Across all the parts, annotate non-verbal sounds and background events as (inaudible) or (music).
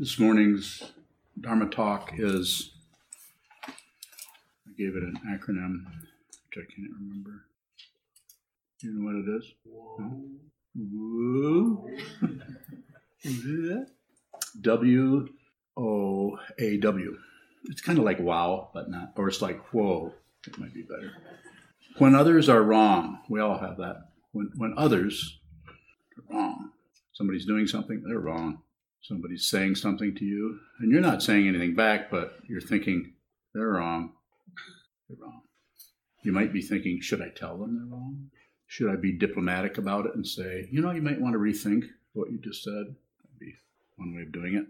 This morning's Dharma talk is, I gave it an acronym, which I can't remember. Do You know what it is? Woo. W O A W. It's kind of like wow, but not, or it's like whoa. It might be better. When others are wrong, we all have that. When, when others are wrong, somebody's doing something, they're wrong somebody's saying something to you, and you're not saying anything back, but you're thinking, they're wrong. They're wrong. You might be thinking, should I tell them they're wrong? Should I be diplomatic about it and say, you know, you might want to rethink what you just said? That'd be one way of doing it.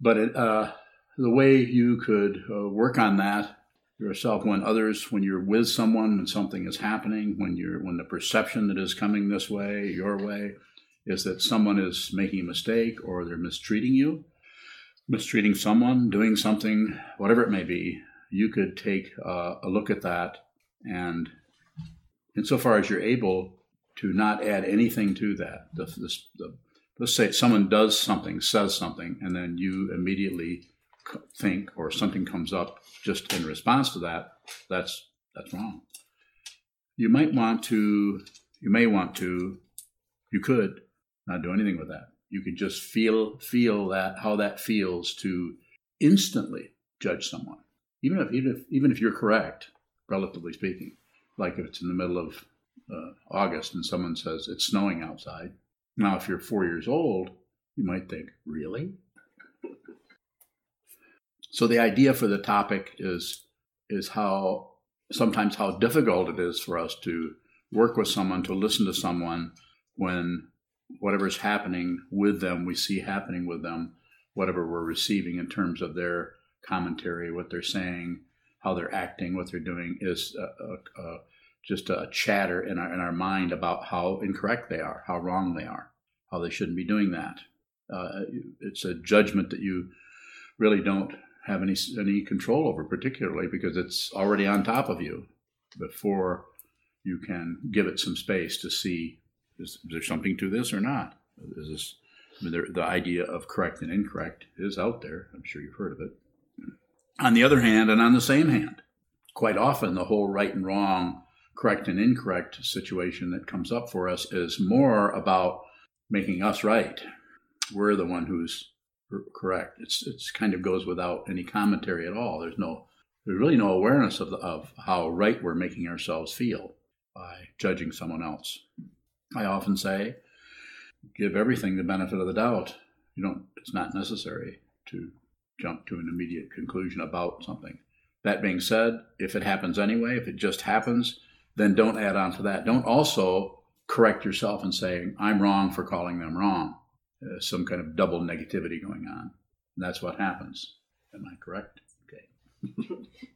But it, uh, the way you could uh, work on that yourself when others, when you're with someone when something is happening, when you're when the perception that is coming this way, your way, is that someone is making a mistake or they're mistreating you, mistreating someone, doing something, whatever it may be, you could take uh, a look at that and, insofar as you're able, to not add anything to that. The, the, let's say someone does something, says something, and then you immediately think or something comes up just in response to that. That's that's wrong. You might want to. You may want to. You could not do anything with that. You could just feel feel that how that feels to instantly judge someone, even if even if, even if you're correct, relatively speaking. Like if it's in the middle of uh, August and someone says it's snowing outside. Now, if you're four years old, you might think, really? So the idea for the topic is is how sometimes how difficult it is for us to work with someone, to listen to someone when whatever's happening with them, we see happening with them, whatever we're receiving in terms of their commentary, what they're saying, how they're acting, what they're doing, is a, a, a, just a chatter in our, in our mind about how incorrect they are, how wrong they are, how they shouldn't be doing that. Uh, it's a judgment that you really don't have any any control over, particularly because it's already on top of you before you can give it some space to see is, there something to this or not? Is this I mean, the idea of correct and incorrect is out there. I'm sure you've heard of it. On the other hand, and on the same hand, quite often the whole right and wrong, correct and incorrect situation that comes up for us is more about making us right. We're the one who's correct. It's it's kind of goes without any commentary at all. There's no there's really no awareness of the, of how right we're making ourselves feel by judging someone else. I often say, give everything the benefit of the doubt. You don't. It's not necessary to jump to an immediate conclusion about something. That being said, if it happens anyway, if it just happens, then don't add on to that. Don't also correct yourself and say, I'm wrong for calling them wrong. Uh, some kind of double negativity going on. And that's what happens. Am I correct? Okay. (laughs)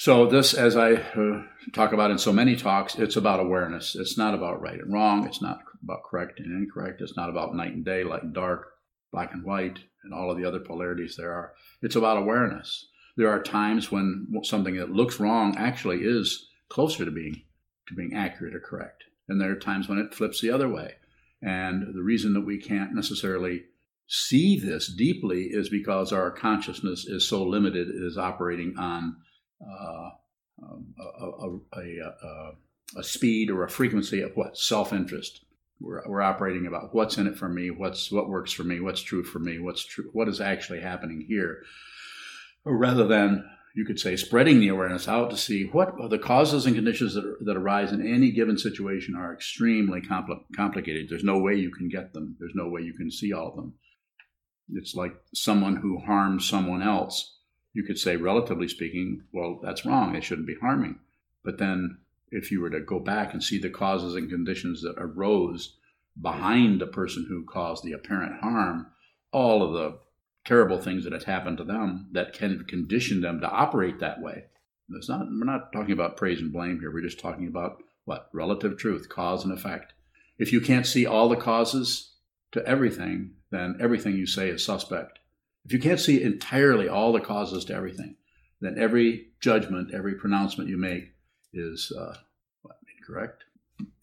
So, this, as I uh, talk about in so many talks, it's about awareness. It's not about right and wrong. It's not about correct and incorrect. It's not about night and day, light and dark, black and white, and all of the other polarities there are. It's about awareness. There are times when something that looks wrong actually is closer to being to being accurate or correct, and there are times when it flips the other way. And the reason that we can't necessarily see this deeply is because our consciousness is so limited; it is operating on uh, um, a, a, a, a, speed or a frequency of what self interest. We're, we're operating about what's in it for me, what's what works for me, what's true for me, what's true, what is actually happening here, rather than you could say spreading the awareness out to see what the causes and conditions that, that arise in any given situation are extremely compl- complicated. There's no way you can get them. There's no way you can see all of them. It's like someone who harms someone else you could say, relatively speaking, well, that's wrong. They shouldn't be harming. But then, if you were to go back and see the causes and conditions that arose behind the person who caused the apparent harm, all of the terrible things that had happened to them that can condition them to operate that way. It's not, we're not talking about praise and blame here. We're just talking about what? Relative truth, cause and effect. If you can't see all the causes to everything, then everything you say is suspect. If you can't see entirely all the causes to everything, then every judgment, every pronouncement you make is uh, what, incorrect,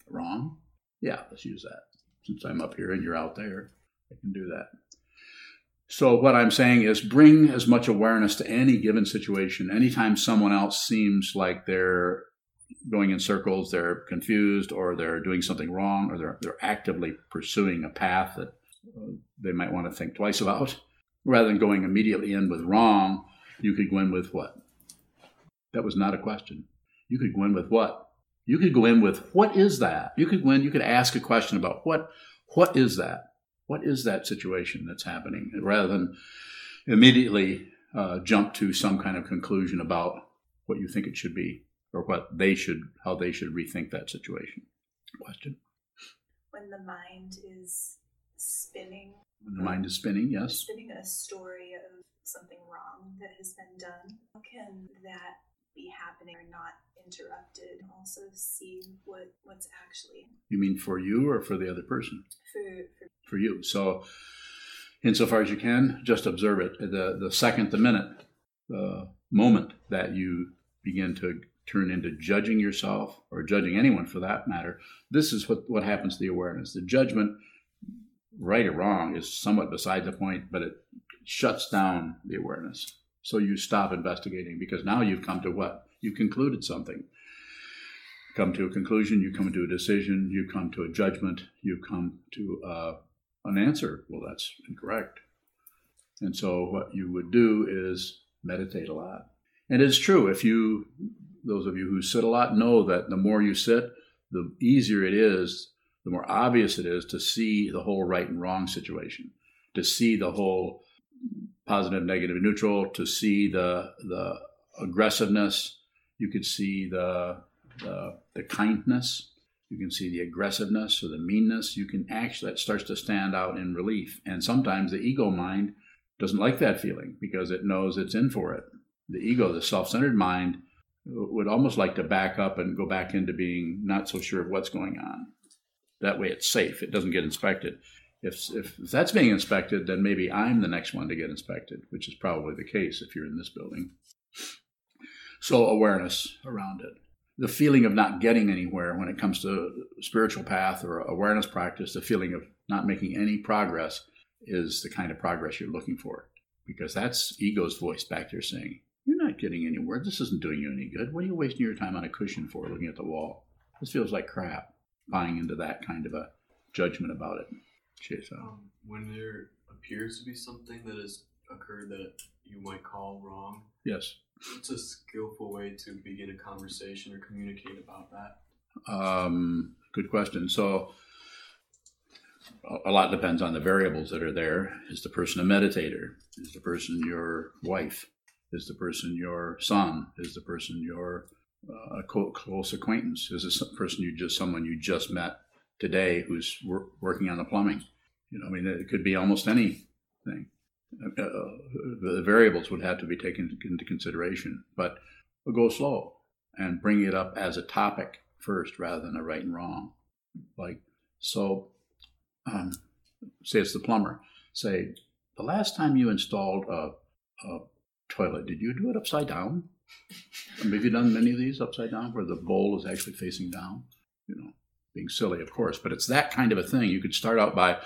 wrong. Yeah, let's use that. Since I'm up here and you're out there, I can do that. So what I'm saying is bring as much awareness to any given situation. Anytime someone else seems like they're going in circles, they're confused, or they're doing something wrong, or they're they're actively pursuing a path that uh, they might want to think twice about, rather than going immediately in with wrong, you could go in with what? That was not a question. You could go in with what? You could go in with what is that? You could go in, you could ask a question about what what is that? What is that situation that's happening? Rather than immediately uh, jump to some kind of conclusion about what you think it should be or what they should, how they should rethink that situation. Question. When the mind is spinning. When the mind is spinning, yes. Spinning a story of something wrong that has been done. How can that be happening or not interrupted? Also see what what's actually. You mean for you or for the other person? For for, for you. So, insofar as you can, just observe it. The the second, the minute, the moment that you begin to turn into judging yourself or judging anyone for that matter, this is what, what happens to the awareness. The judgment, right or wrong, is somewhat beside the point, but it shuts down the awareness. So you stop investigating because now you've come to what? You've concluded something. Come to a conclusion, you come to a decision, you come to a judgment, you come to uh, an answer. Well, that's incorrect. And so what you would do is meditate a lot. And it's true, if you those of you who sit a lot know that the more you sit, the easier it is, the more obvious it is to see the whole right and wrong situation, to see the whole positive, negative, neutral, to see the the aggressiveness. You could see the, the the kindness. You can see the aggressiveness or the meanness. You can actually that starts to stand out in relief. And sometimes the ego mind doesn't like that feeling because it knows it's in for it. The ego, the self-centered mind, would almost like to back up and go back into being not so sure of what's going on. That way it's safe, it doesn't get inspected. If, if, that's being inspected, then maybe I'm the next one to get inspected, which is probably the case if you're in this building. So, awareness around it. The feeling of not getting anywhere when it comes to spiritual path or awareness practice, the feeling of not making any progress is the kind of progress you're looking for because that's ego's voice back there saying, you're not getting anywhere. This isn't doing you any good. What are you wasting your time on a cushion for looking at the wall? This feels like crap. Buying into that kind of a judgment about it. Chase um, when there appears to be something that has occurred that you might call wrong. Yes. What's a skillful way to begin a conversation or communicate about that? Um, good question. So, a lot depends on the variables that are there. Is the person a meditator? Is the person your wife? Is the person your son? Is the person your uh, close acquaintance? Is this person you just someone you just met today who's wor- working on the plumbing? You know, I mean, it could be almost anything. Uh, uh, the variables would have to be taken into consideration, but go slow and bring it up as a topic first rather than a right and wrong. Like, so, um, say it's the plumber. Say, the last time you installed a, a toilet, did you do it upside down? Have you done many of these upside down where the bowl is actually facing down? You know, being silly, of course, but it's that kind of a thing. You could start out by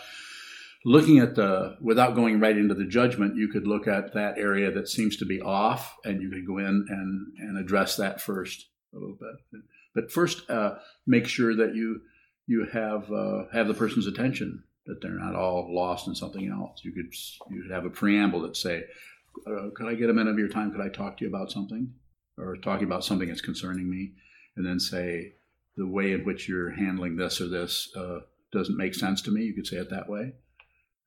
looking at the, without going right into the judgment, you could look at that area that seems to be off and you could go in and, and address that first a little bit. But first, uh, make sure that you, you have, uh, have the person's attention, that they're not all lost in something else. You could, you could have a preamble that say, uh, could I get a minute of your time? Could I talk to you about something? Or talking about something that's concerning me? And then say, the way in which you're handling this or this uh, doesn't make sense to me. You could say it that way.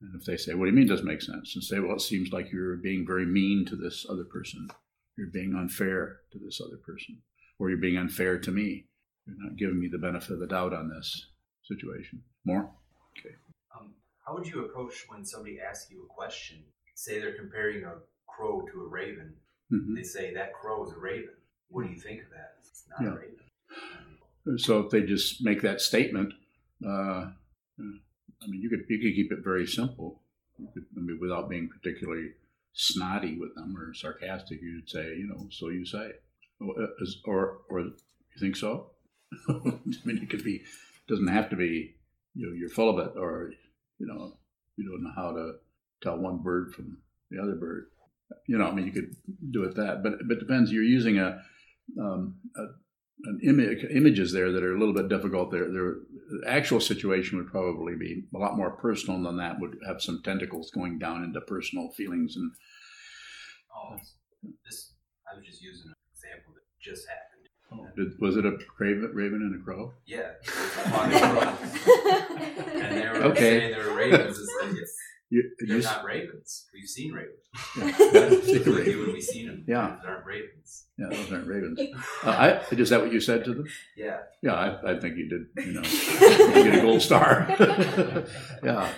And if they say, What do you mean doesn't make sense? And say, Well, it seems like you're being very mean to this other person. You're being unfair to this other person. Or you're being unfair to me. You're not giving me the benefit of the doubt on this situation. More? Okay. Um, how would you approach when somebody asks you a question? Say they're comparing a crow to a raven. Mm-hmm. They say that crow is a raven. What do you think of that? It's not yeah. a raven. So if they just make that statement, uh, I mean, you could you could keep it very simple. Could, I mean, without being particularly snotty with them or sarcastic, you'd say, you know, so you say, uh, or or you think so? (laughs) I mean, it could be. Doesn't have to be. You know, you're full of it, or you know, you don't know how to tell one bird from the other bird. You know, I mean, you could do it that, but but it depends. You're using a, um, a an image images there that are a little bit difficult. There, the actual situation would probably be a lot more personal than that. Would have some tentacles going down into personal feelings and. Oh, this I was just using an example that just happened. Oh, did, was it a raven, raven and a crow? Yeah. (laughs) and they were Okay. (laughs) saying they were ravens. It's like it's, You, they're you, not ravens. We've seen ravens. yeah, It's like you would be seen them. Yeah. They aren't ravens. yeah, those aren't ravens. (laughs) Uh, I, is that what you said to them? Yeah. Yeah, I, I think you did. You know, (laughs) you get a gold star. (laughs) yeah.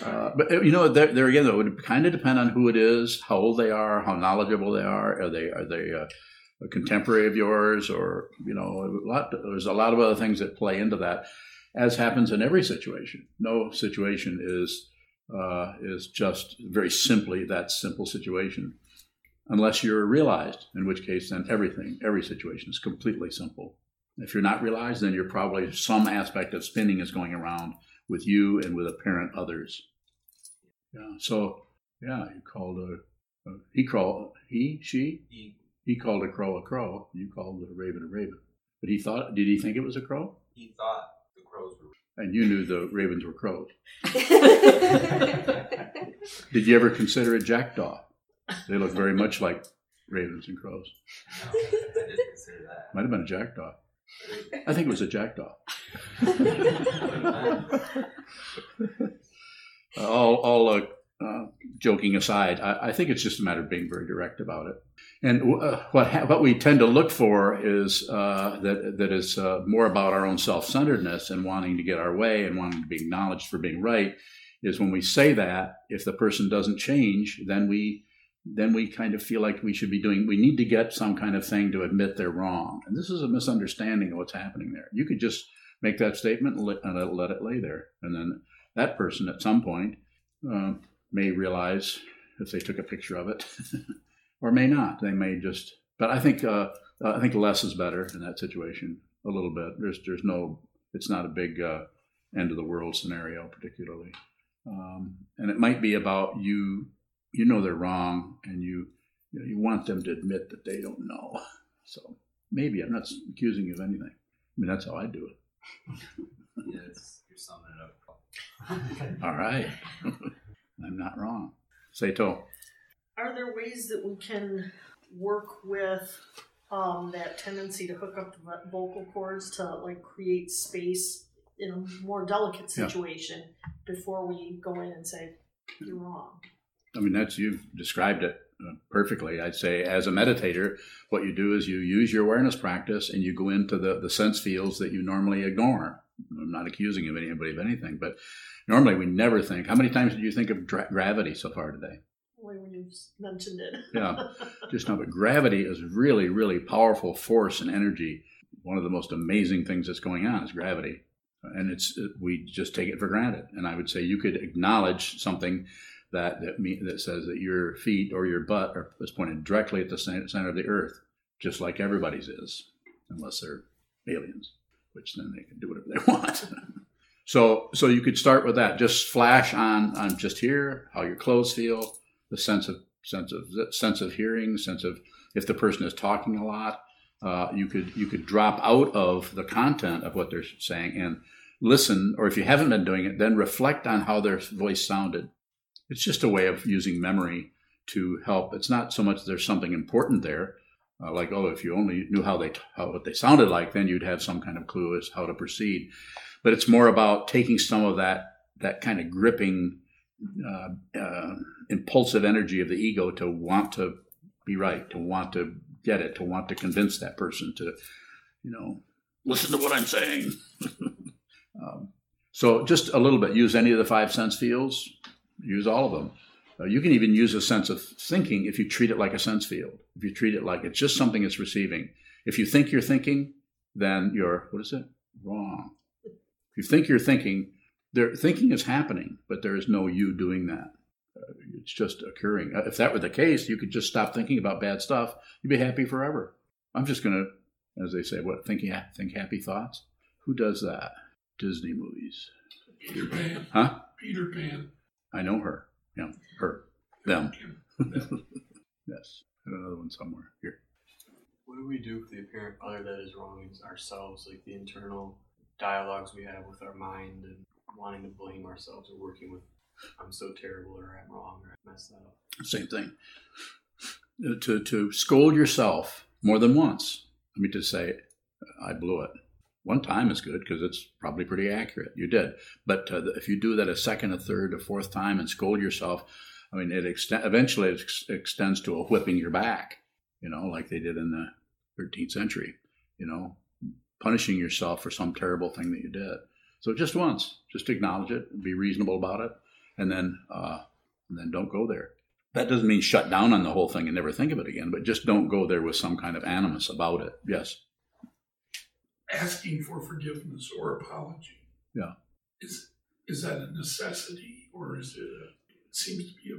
Uh, but uh, you know, there, there again, though, it would kind of depend on who it is, how old they are, how knowledgeable they are. Are they are they uh, a contemporary of yours, or you know, a lot. There's a lot of other things that play into that, as happens in every situation. No situation is uh, is just very simply that simple situation, unless you're realized. In which case, then everything, every situation is completely simple. If you're not realized, then you're probably some aspect of spinning is going around with you and with apparent others. Yeah. So yeah, you called a, a he called he she He he called a crow a crow. You called a raven a raven. But he thought did he think it was a crow? he thought the crows were. And you knew the ravens were crows. (laughs) Did you ever consider a jackdaw? They look very much like ravens and crows. No, I didn't consider that. Might have been a jackdaw. I think it was a jackdaw. (laughs) (laughs) all all uh, uh, joking aside, I, I think it's just a matter of being very direct about it. And uh, what ha- what we tend to look for is uh, that that is uh, more about our own self centeredness and wanting to get our way and wanting to be acknowledged for being right. Is when we say that, if the person doesn't change, then we then we kind of feel like we should be doing. We need to get some kind of thing to admit they're wrong, and this is a misunderstanding of what's happening there. You could just make that statement and let, let it lay there, and then that person at some point uh, may realize if they took a picture of it, (laughs) or may not. They may just. But I think uh, I think less is better in that situation. A little bit. There's there's no. It's not a big uh, end of the world scenario particularly, um, and it might be about you. You know they're wrong, and you you, know, you want them to admit that they don't know. So maybe I'm not accusing you of anything. I mean that's how I do it. (laughs) Yes, you're summing it up. All right. (laughs) I'm not wrong. Sato. Are there ways that we can work with um, that tendency to hook up the vocal cords to like create space in a more delicate Yeah. situation before we go in and say you're wrong? I mean, that's you've described it perfectly. I'd say, as a meditator, what you do is you use your awareness practice and you go into the, the sense fields that you normally ignore. I'm not accusing of anybody of anything, but normally we never think. How many times did you think of dra- gravity so far today? Only when you mentioned it. Yeah, (laughs) just now. But gravity is really, really powerful force and energy. One of the most amazing things that's going on is gravity, and it's we just take it for granted. And I would say you could acknowledge something that that me, that says that your feet or your butt are is pointed directly at the center of the earth, just like everybody's is, unless they're aliens, which then they can do whatever they (laughs) want. so so you could start with that. Just flash on on just here how your clothes feel, the sense of sense of sense of hearing, sense of if the person is talking a lot. Uh, you could you could drop out of the content of what they're saying and listen, or if you haven't been doing it, then reflect on how their voice sounded. It's just a way of using memory to help. It's not so much there's something important there, uh, like oh, if you only knew how they how what they sounded like, then you'd have some kind of clue as how to proceed. But it's more about taking some of that that kind of gripping, uh, uh, impulsive energy of the ego to want to be right, to want to get it, to want to convince that person to, you know, listen to what I'm saying. (laughs) um, so just a little bit. Use any of the five sense fields. Use all of them. Uh, you can even use a sense of thinking if you treat it like a sense field. If you treat it like it's just something it's receiving. If you think you're thinking, then you're what is it? Wrong. If you think you're thinking, there thinking is happening, but there is no you doing that. Uh, it's just occurring. Uh, If that were the case, you could just stop thinking about bad stuff. You'd be happy forever. I'm just gonna, as they say, what think ha- think happy thoughts. Who does that? Disney movies. Peter Pan. Huh? Peter Pan. I know her. Yeah, her, them. (laughs) yes, and another one somewhere here. What do we do with the apparent other that is wrong is ourselves, like the internal dialogues we have with our mind and wanting to blame ourselves or working with I'm so terrible or I'm wrong or I messed that up. Same thing. Uh, to, to scold yourself more than once. I mean, to say, I blew it. One time is good because it's probably pretty accurate. You did. But uh, if you do that a second, a third, a fourth time and scold yourself, I mean, it ext- eventually it ex- extends to a whipping your back, you know, like they did in the 13th century, you know, punishing yourself for some terrible thing that you did. So just once, just acknowledge it, be reasonable about it, and then uh, and then don't go there. That doesn't mean shut down on the whole thing and never think of it again, but just don't go there with some kind of animus about it. Yes. Asking for forgiveness or apology. Yeah. Is is that a necessity or is it? A, it seems to be a.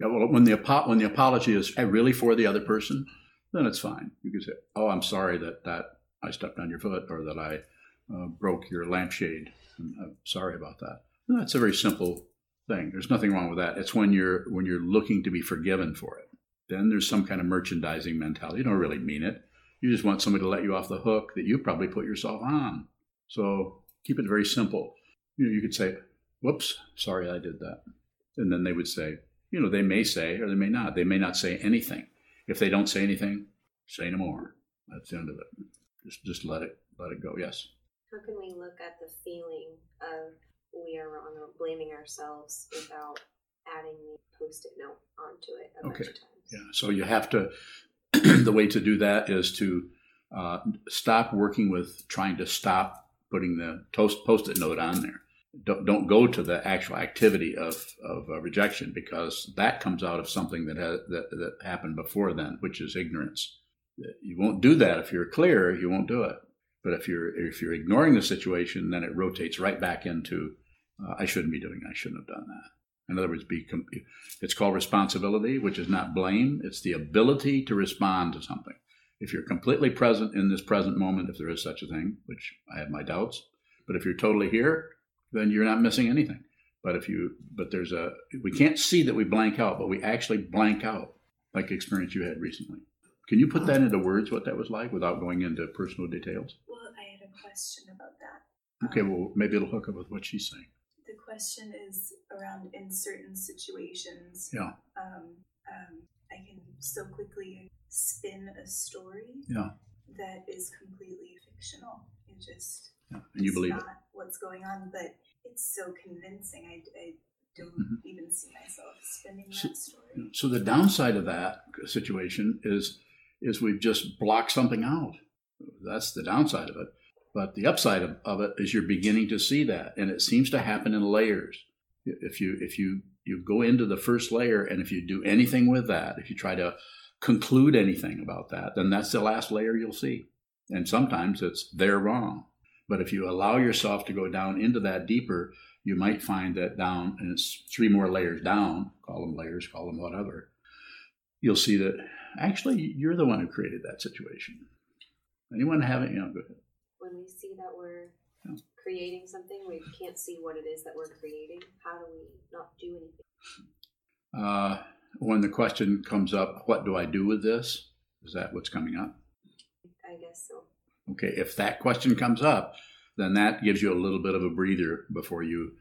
Yeah. Well, when the when the apology is really for the other person, then it's fine. You can say, "Oh, I'm sorry that that I stepped on your foot or that I uh, broke your lampshade. I'm sorry about that." And that's a very simple thing. There's nothing wrong with that. It's when you're when you're looking to be forgiven for it. Then there's some kind of merchandising mentality. You don't really mean it. You just want somebody to let you off the hook that you probably put yourself on. So keep it very simple. You know, you could say, "Whoops, sorry I did that," and then they would say, you know, they may say or they may not. They may not say anything. If they don't say anything, say no more. That's the end of it. Just just let it let it go. Yes. How can we look at the feeling of we are wrong or blaming ourselves without adding the post-it note onto it a okay. bunch of times. Yeah. So you have to. (clears throat) the way to do that is to uh, stop working with trying to stop putting the post-it note on there. Don't don't go to the actual activity of of uh, rejection because that comes out of something that that, that happened before then, which is ignorance. You won't do that if you're clear. You won't do it. But if you're if you're ignoring the situation, then it rotates right back into uh, I shouldn't be doing. I shouldn't have done that. In other words, be it's called responsibility, which is not blame. It's the ability to respond to something. If you're completely present in this present moment, if there is such a thing, which I have my doubts, but if you're totally here, then you're not missing anything. But if you, but there's a, we can't see that we blank out, but we actually blank out, like the experience you had recently. Can you put that into words, what that was like, without going into personal details? Well, I had a question about that. Okay, um, well, maybe it'll hook up with what she's saying question is around in certain situations. Yeah. Um, um, I can so quickly spin a story. Yeah. That is completely fictional. It just. Yeah. And you believe not it. what's going on, but it's so convincing. I, I don't mm-hmm. even see myself spinning so, that story. So the downside of that situation is is we've just blocked something out. That's the downside of it. But the upside of, of it is you're beginning to see that, and it seems to happen in layers. If you if you you go into the first layer, and if you do anything with that, if you try to conclude anything about that, then that's the last layer you'll see. And sometimes it's they're wrong. But if you allow yourself to go down into that deeper, you might find that down, and it's three more layers down, call them layers, call them whatever, you'll see that actually you're the one who created that situation. Anyone have it? You know, go ahead when we see that we're yeah. creating something, we can't see what it is that we're creating. How do we not do anything? Uh, when the question comes up, what do I do with this? Is that what's coming up? I guess so. Okay, if that question comes up, then that gives you a little bit of a breather before you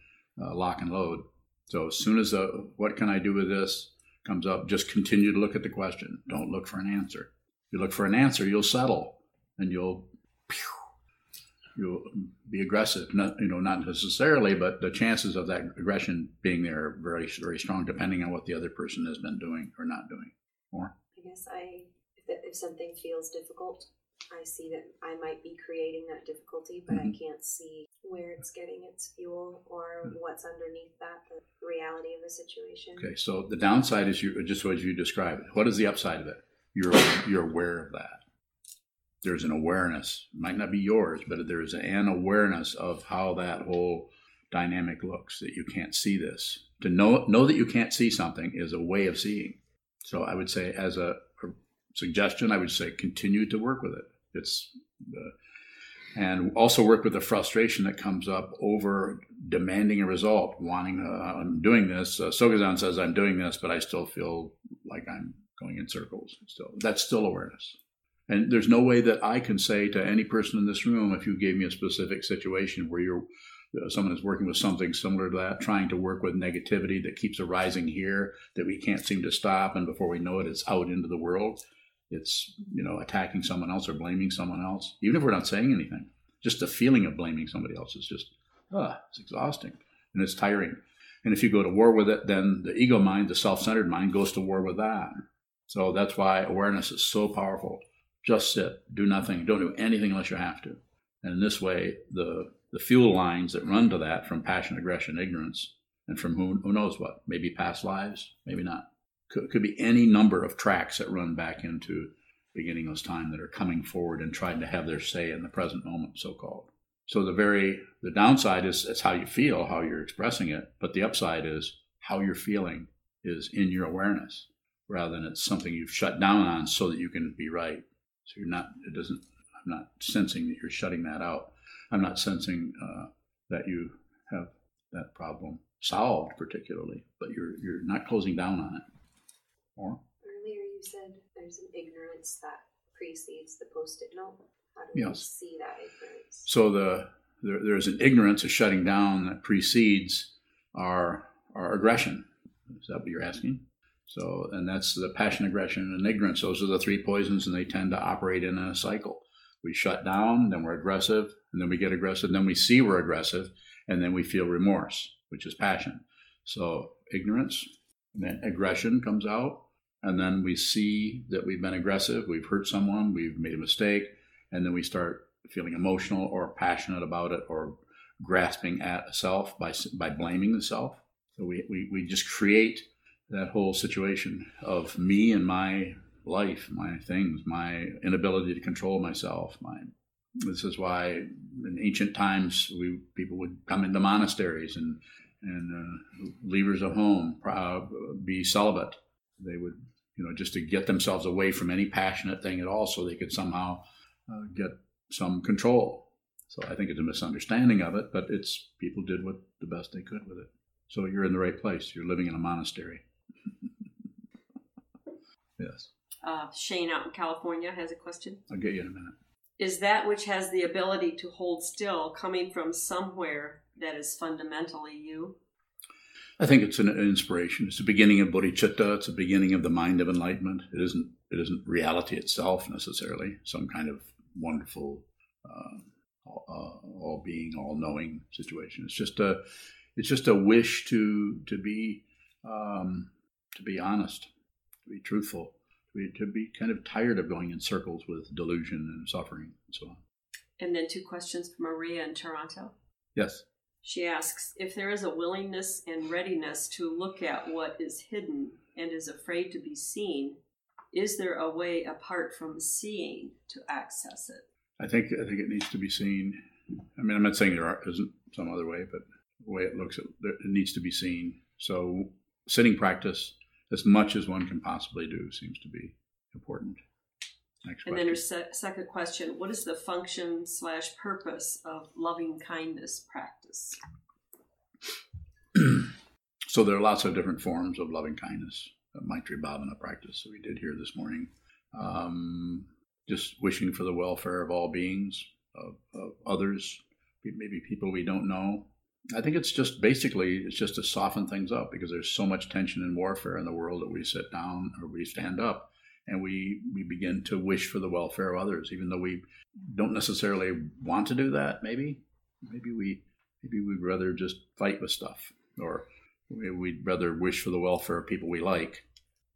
uh, lock and load. So as soon as the what can I do with this comes up, just continue to look at the question. Don't look for an answer. If you look for an answer, you'll settle and you'll you'll be aggressive. Not you know not necessarily, but the chances of that aggression being there are very very strong, depending on what the other person has been doing or not doing. More. I guess I if, if something feels difficult, I see that I might be creating that difficulty, but mm-hmm. I can't see where it's getting its fuel or mm-hmm. what's underneath that, the reality of the situation. Okay, so the downside is you just as you described it. What is the upside of it? You're you're aware of that there's an awareness, it might not be yours, but there's an awareness of how that whole dynamic looks that you can't see this. To know know that you can't see something is a way of seeing. So I would say, as a, a suggestion, I would say continue to work with it. It's uh, and also work with the frustration that comes up over demanding a result, wanting, uh, I'm doing this. Uh, Sokuzan says, I'm doing this, but I still feel like I'm going in circles. Still, that's still awareness. And there's no way that I can say to any person in this room, if you gave me a specific situation where you're uh, someone is working with something similar to that, trying to work with negativity that keeps arising here that we can't seem to stop, and before we know it, it's out into the world it's you know attacking someone else or blaming someone else even if we're not saying anything. Just the feeling of blaming somebody else is just ah it's exhausting and it's tiring. And if you go to war with it then the ego mind the self-centered mind goes to war with that. So that's why awareness is so powerful just sit do nothing don't do anything unless you have to and in this way the the fuel lines that run to that from passion aggression ignorance and from who, who knows what maybe past lives maybe not could, could be any number of tracks that run back into beginning beginningless time that are coming forward and trying to have their say in the present moment, so called. So the very the downside is it's how you feel, how you're expressing it, but the upside is how you're feeling is in your awareness rather than it's something you've shut down on so that you can be right. So you're not. It doesn't. I'm not sensing that you're shutting that out. I'm not sensing uh, that you have that problem solved particularly, but you're you're not closing down on it. Or? Earlier you said there's an ignorance that precedes the post-it note. How do yes. see that ignorance? So the there, there's an ignorance, of shutting down that precedes our our aggression. Is that what you're asking? So, and that's the passion, aggression, and ignorance. Those are the three poisons, and they tend to operate in a cycle. We shut down, then we're aggressive, and then we get aggressive, then we see we're aggressive, and then we feel remorse, which is passion. So, ignorance, then aggression comes out, and then we see that we've been aggressive, we've hurt someone, we've made a mistake, and then we start feeling emotional or passionate about it or grasping at self by, by blaming the self. So we, we, we just create that whole situation of me and my life, my things, my inability to control myself. My this is why in ancient times we people would come into monasteries and and uh, leavers of home uh, be celibate they would, you know, just to get themselves away from any passionate thing at all so they could somehow uh, get some control. So I think it's a misunderstanding of it, but it's people did what the best they could with it. So you're in the right place. You're living in a monastery. Yes. Uh, Shane out in California has a question. I'll get you in a minute. Is that which has the ability to hold still coming from somewhere that is fundamentally you? I think it's an, inspiration. It's the beginning of bodhicitta. It's the beginning of the mind of enlightenment. It isn't. It isn't reality itself necessarily. Some kind of wonderful, uh, all, uh, all being, all knowing situation. It's just a. It's just a wish to to be um, to be honest, to be truthful, to be, to be kind of tired of going in circles with delusion and suffering and so on. And then two questions from Maria in Toronto. Yes. She asks if there is a willingness and readiness to look at what is hidden and is afraid to be seen, is there a way apart from seeing to access it? I think I think it needs to be seen. I mean, I'm not saying there are, isn't some other way, but the way it looks, it, it needs to be seen. So, sitting practice, as much as one can possibly do, seems to be important. Next and then her se- second question: What is the function slash purpose of loving kindness practice? (clears throat) so there are lots of different forms of loving kindness, uh, Maitri Bhavana practice that we did here this morning. Um, just wishing for the welfare of all beings, of, of others, maybe people we don't know. I think it's just basically it's just to soften things up because there's so much tension and warfare in the world that we sit down or we stand up and we we begin to wish for the welfare of others, even though we don't necessarily want to do that. Maybe maybe we maybe we'd rather just fight with stuff, or we'd rather wish for the welfare of people we like.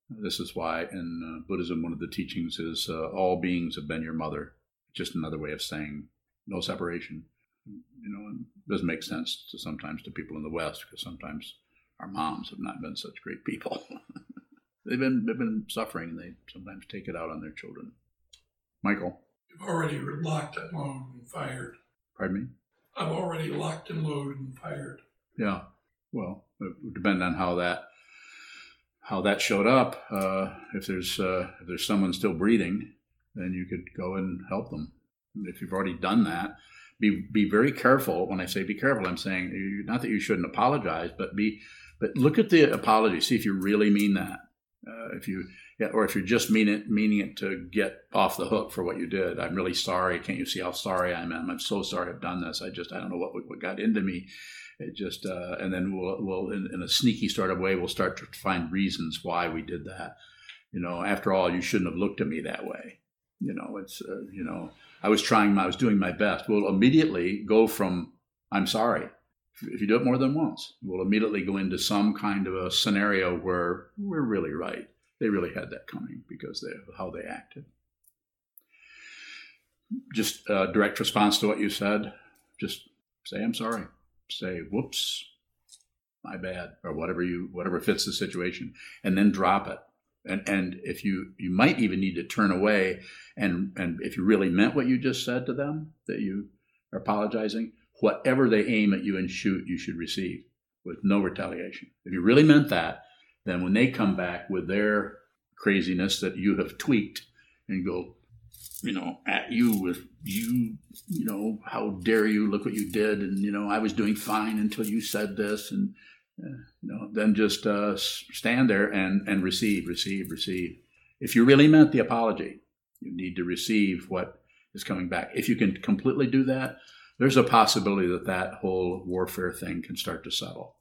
This is why in uh, Buddhism, one of the teachings is uh, all beings have been your mother. Just another way of saying no separation. You know, it doesn't make sense to sometimes to people in the West because sometimes our moms have not been such great people. (laughs) They've been they've been suffering, and they sometimes take it out on their children. Michael, you've already locked and loaded and fired. Pardon me. I've already locked and loaded and fired. Yeah. Well, it would depend on how that how that showed up. Uh, if there's uh, if there's someone still breathing, then you could go and help them. If you've already done that, be be very careful. When I say be careful, I'm saying not that you shouldn't apologize, but be but look at the apology. See if you really mean that. Uh, if you yeah, or if you're just mean it, meaning it to get off the hook for what you did. I'm really sorry. Can't you see how sorry I am? I'm so sorry I've done this. I just I don't know what what got into me. It just uh, and then we'll we'll in, in, a sneaky sort of way we'll start to find reasons why we did that. You know, after all, you shouldn't have looked at me that way. You know, it's uh, you know I was trying, I was doing my best. We'll immediately go from I'm sorry. If you do it more than once, we'll immediately go into some kind of a scenario where we're really right. They really had that coming because of how they acted. Just direct response to what you said. Just say I'm sorry. Say whoops, my bad, or whatever you whatever fits the situation, and then drop it and and if you you might even need to turn away and and if you really meant what you just said to them that you are apologizing whatever they aim at you and shoot you should receive with no retaliation. If you really meant that then when they come back with their craziness that you have tweaked and go you know at you with you you know how dare you look what you did and you know i was doing fine until you said this and you know, then just uh, stand there and, and receive, receive, receive. If you really meant the apology, you need to receive what is coming back. If you can completely do that, there's a possibility that that whole warfare thing can start to settle.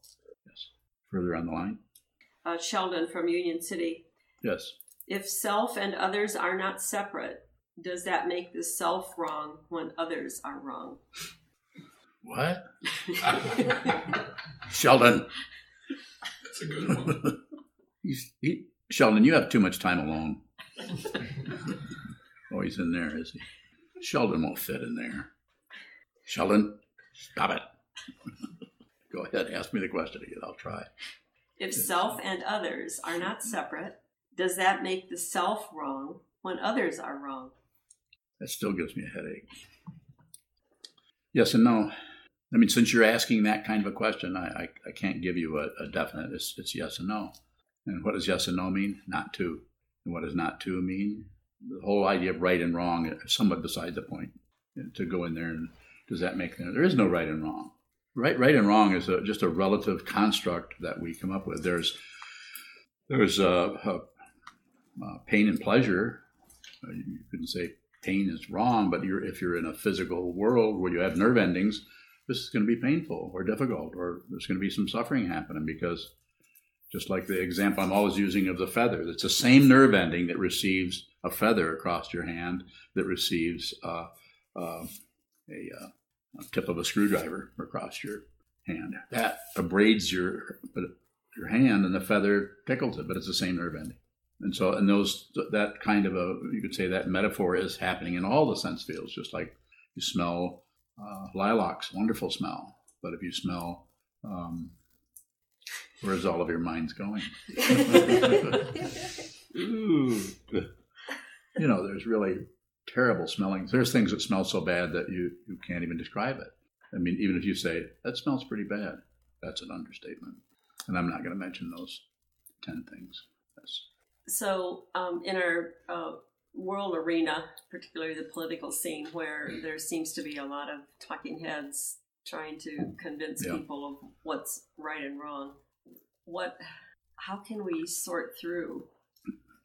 Yes. Further on the line. Uh, Sheldon from Union City. Yes. If self and others are not separate, does that make the self wrong when others are wrong? What? (laughs) Sheldon. That's a good one. (laughs) He's, he, Sheldon, you have too much time alone. (laughs) oh, he's in there, is he? Sheldon won't fit in there. Sheldon, stop it. Go ahead, ask me the question again. I'll try. If self and others are not separate, does that make the self wrong when others are wrong? That still gives me a headache. Yes and no. I mean, since you're asking that kind of a question, I, I, I can't give you a, a, definite. It's, it's yes and no. And what does yes and no mean? Not to. And what does not to mean? The whole idea of right and wrong is somewhat beside the point. To go in there and does that make sense? there is no right and wrong. Right, right and wrong is a, just a relative construct that we come up with. There's there's a, a, pain and pleasure. Uh, you couldn't say pain is wrong, but you're, if you're in a physical world where you have nerve endings, this is going to be painful or difficult, or there's going to be some suffering happening because, just like the example I'm always using of the feather, it's the same nerve ending that receives a feather across your hand that receives uh, uh, a, uh, a, tip of a screwdriver across your hand. That abrades your your hand, and the feather tickles it, but it's the same nerve ending. And so, and those that kind of a you could say that metaphor is happening in all the sense fields, just like you smell uh, lilacs, wonderful smell. But if you smell, um, where's all of your minds going? (laughs) Ooh. You know, there's really terrible smelling. There's things that smell so bad that you, you can't even describe it. I mean, even if you say, that smells pretty bad, that's an understatement. And I'm not going to mention those 10 things. Yes. So, um, in our uh, world arena, particularly the political scene, where there seems to be a lot of talking heads trying to convince yeah. people of what's right and wrong. What? How can we sort through?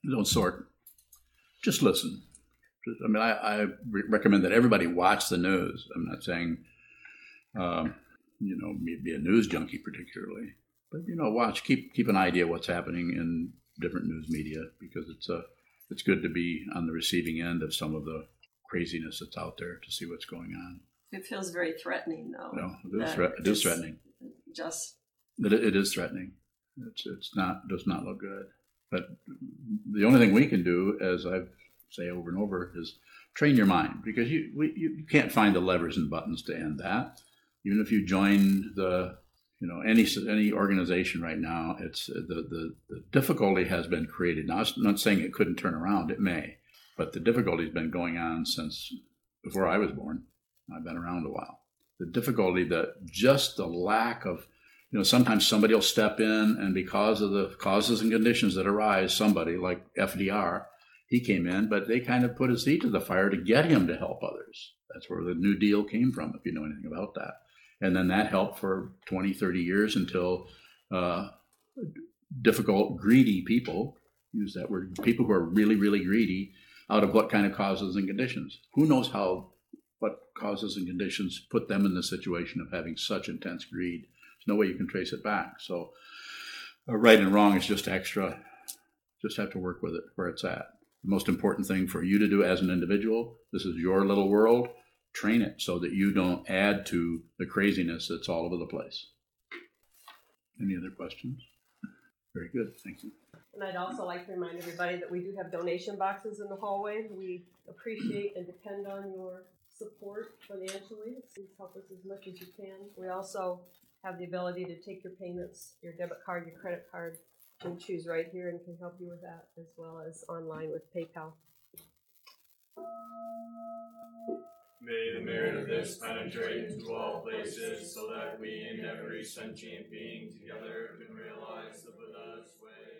Don't sort. Just listen. I mean, I, I re- recommend that everybody watch the news. I'm not saying, um, you know, be a news junkie particularly, but you know, watch, keep keep an idea what's happening in different news media because it's a it's good to be on the receiving end of some of the craziness that's out there to see what's going on. It feels very threatening, though. No, it is, thre- it is threatening. Just it, it is threatening. It's it's not does not look good. But the only thing we can do, as I say over and over, is train your mind because you we, you can't find the levers and buttons to end that. Even if you join the you know any any organization right now it's the, the, the difficulty has been created now i'm not saying it couldn't turn around it may but the difficulty has been going on since before i was born i've been around a while the difficulty that just the lack of you know sometimes somebody will step in and because of the causes and conditions that arise somebody like fdr he came in, but they kind of put his feet to the fire to get him to help others. That's where the New Deal came from, if you know anything about that. And then that helped for 20, 30 years until uh, difficult, greedy people use that word people who are really, really greedy out of what kind of causes and conditions. Who knows how, what causes and conditions put them in the situation of having such intense greed? There's no way you can trace it back. So, uh, right and wrong is just extra. Just have to work with it where it's at. The most important thing for you to do as an individual, this is your little world, train it so that you don't add to the craziness that's all over the place. Any other questions? Very good, thank you. And I'd also like to remind everybody that we do have donation boxes in the hallway. We appreciate and depend on your support financially. Please help us as much as you can. We also have the ability to take your payments, your debit card, your credit card, and choose right here and can help you with that as well as online with PayPal. May the merit of this penetrate into all places, so that we and every sentient being together can realize the Buddha's way.